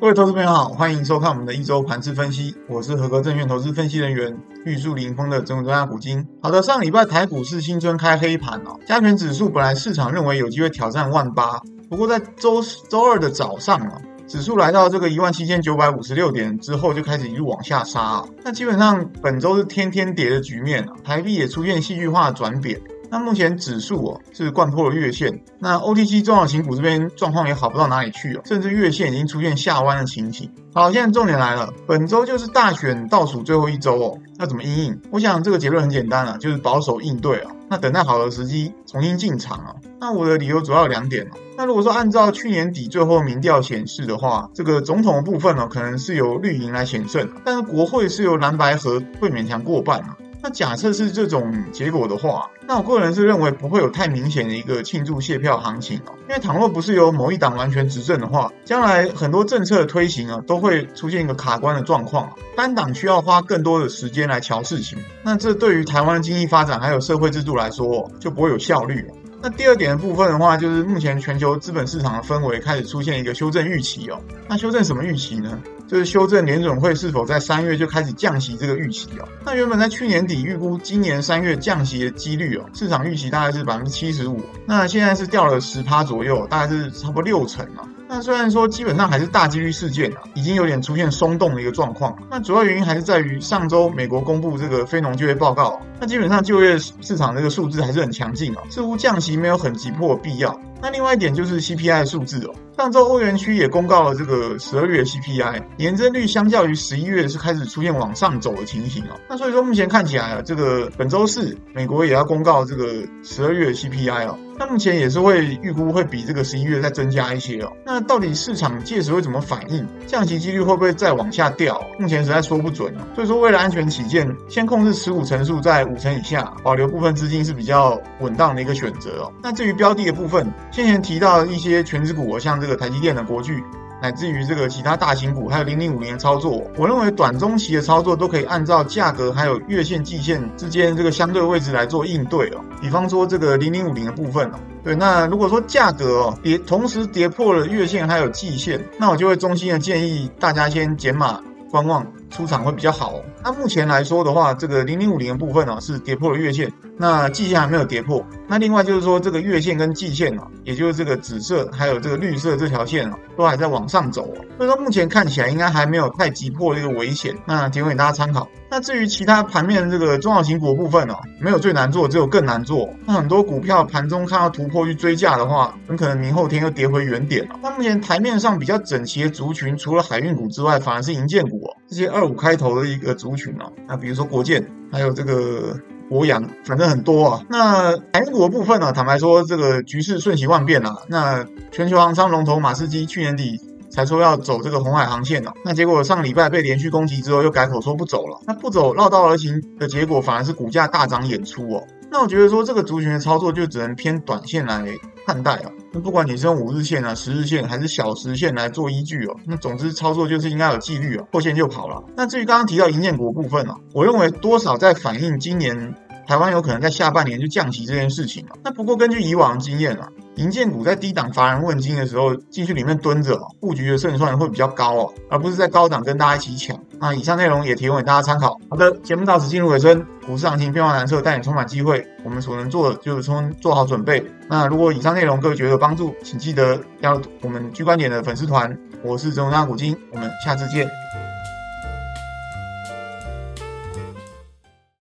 各位投资朋友好，欢迎收看我们的一周盘势分析。我是合格证券投资分析人员玉树临风的整股专家股晶。好的，上礼拜台股市新春开黑盘哦，加权指数本来市场认为有机会挑战万八，不过在周周二的早上啊，指数来到这个一万七千九百五十六点之后，就开始一路往下杀啊。那基本上本周是天天跌的局面啊，台币也出现戏剧化的转贬。那目前指数哦是掼破了月线，那 OTC 中小型股这边状况也好不到哪里去哦，甚至月线已经出现下弯的情形。好，现在重点来了，本周就是大选倒数最后一周哦，要怎么应应？我想这个结论很简单啊，就是保守应对啊，那等待好的时机重新进场啊。那我的理由主要有两点哦。那如果说按照去年底最后民调显示的话，这个总统的部分呢，可能是由绿营来险胜，但是国会是由蓝白合会勉强过半啊。那假设是这种结果的话，那我个人是认为不会有太明显的一个庆祝谢票行情哦。因为倘若不是由某一党完全执政的话，将来很多政策的推行啊，都会出现一个卡关的状况，单党需要花更多的时间来乔事情，那这对于台湾的经济发展还有社会制度来说，就不会有效率。那第二点的部分的话，就是目前全球资本市场的氛围开始出现一个修正预期哦。那修正什么预期呢？就是修正联准会是否在三月就开始降息这个预期哦。那原本在去年底预估今年三月降息的几率哦，市场预期大概是百分之七十五，那现在是掉了十趴左右，大概是差不多六成啊。那虽然说基本上还是大几率事件啊，已经有点出现松动的一个状况。那主要原因还是在于上周美国公布这个非农就业报告，那基本上就业市场这个数字还是很强劲啊，似乎降息没有很急迫的必要。那另外一点就是 CPI 的数字哦，上周欧元区也公告了这个十二月 CPI 年增率，相较于十一月是开始出现往上走的情形哦。那所以说目前看起来啊，这个本周四美国也要公告这个十二月 CPI 哦。那目前也是会预估会比这个十一月再增加一些哦。那到底市场届时会怎么反应？降息几率会不会再往下掉？目前实在说不准哦。所以说为了安全起见，先控制持股成数在五成以下，保留部分资金是比较稳当的一个选择哦。那至于标的的部分，先前提到一些全职股，像这个台积电的国巨。乃至于这个其他大型股，还有零零五零的操作，我认为短中期的操作都可以按照价格还有月线、季线之间这个相对位置来做应对哦。比方说这个零零五零的部分哦，对，那如果说价格哦跌，同时跌破了月线还有季线，那我就会衷心的建议大家先减码观望。出场会比较好哦。那目前来说的话，这个零零五零的部分呢是跌破了月线，那季线还没有跌破。那另外就是说，这个月线跟季线啊，也就是这个紫色还有这个绿色这条线啊，都还在往上走哦。所以说目前看起来应该还没有太急迫这个危险。那提供给大家参考。那至于其他盘面这个中小型股部分呢，没有最难做，只有更难做。那很多股票盘中看到突破去追价的话，很可能明后天又跌回原点了。那目前台面上比较整齐的族群，除了海运股之外，反而是银建股哦，这些。二五开头的一个族群啊，那比如说国建，还有这个国阳，反正很多啊。那海运股的部分呢、啊，坦白说，这个局势瞬息万变啊。那全球航商龙头马士基去年底才说要走这个红海航线、啊，那结果上礼拜被连续攻击之后，又改口说不走了。那不走绕道而行的结果，反而是股价大涨演出哦。那我觉得说这个族群的操作就只能偏短线来看待啊。那不管你是用五日线啊、十日线还是小时线来做依据哦，那总之操作就是应该有纪律啊，破线就跑了。那至于刚刚提到银建股部分、啊，我认为多少在反映今年台湾有可能在下半年就降息这件事情啊。那不过根据以往的经验啊。银建股在低档乏人问津的时候，进去里面蹲着，布局的胜算会比较高哦，而不是在高档跟大家一起抢。那以上内容也提供给大家参考。好的，节目到此进入尾声，股市行情变化难测，但也充满机会。我们所能做的就是充做好准备。那如果以上内容各位觉得有帮助，请记得加入我们 G 观点的粉丝团。我是周大股金，我们下次见。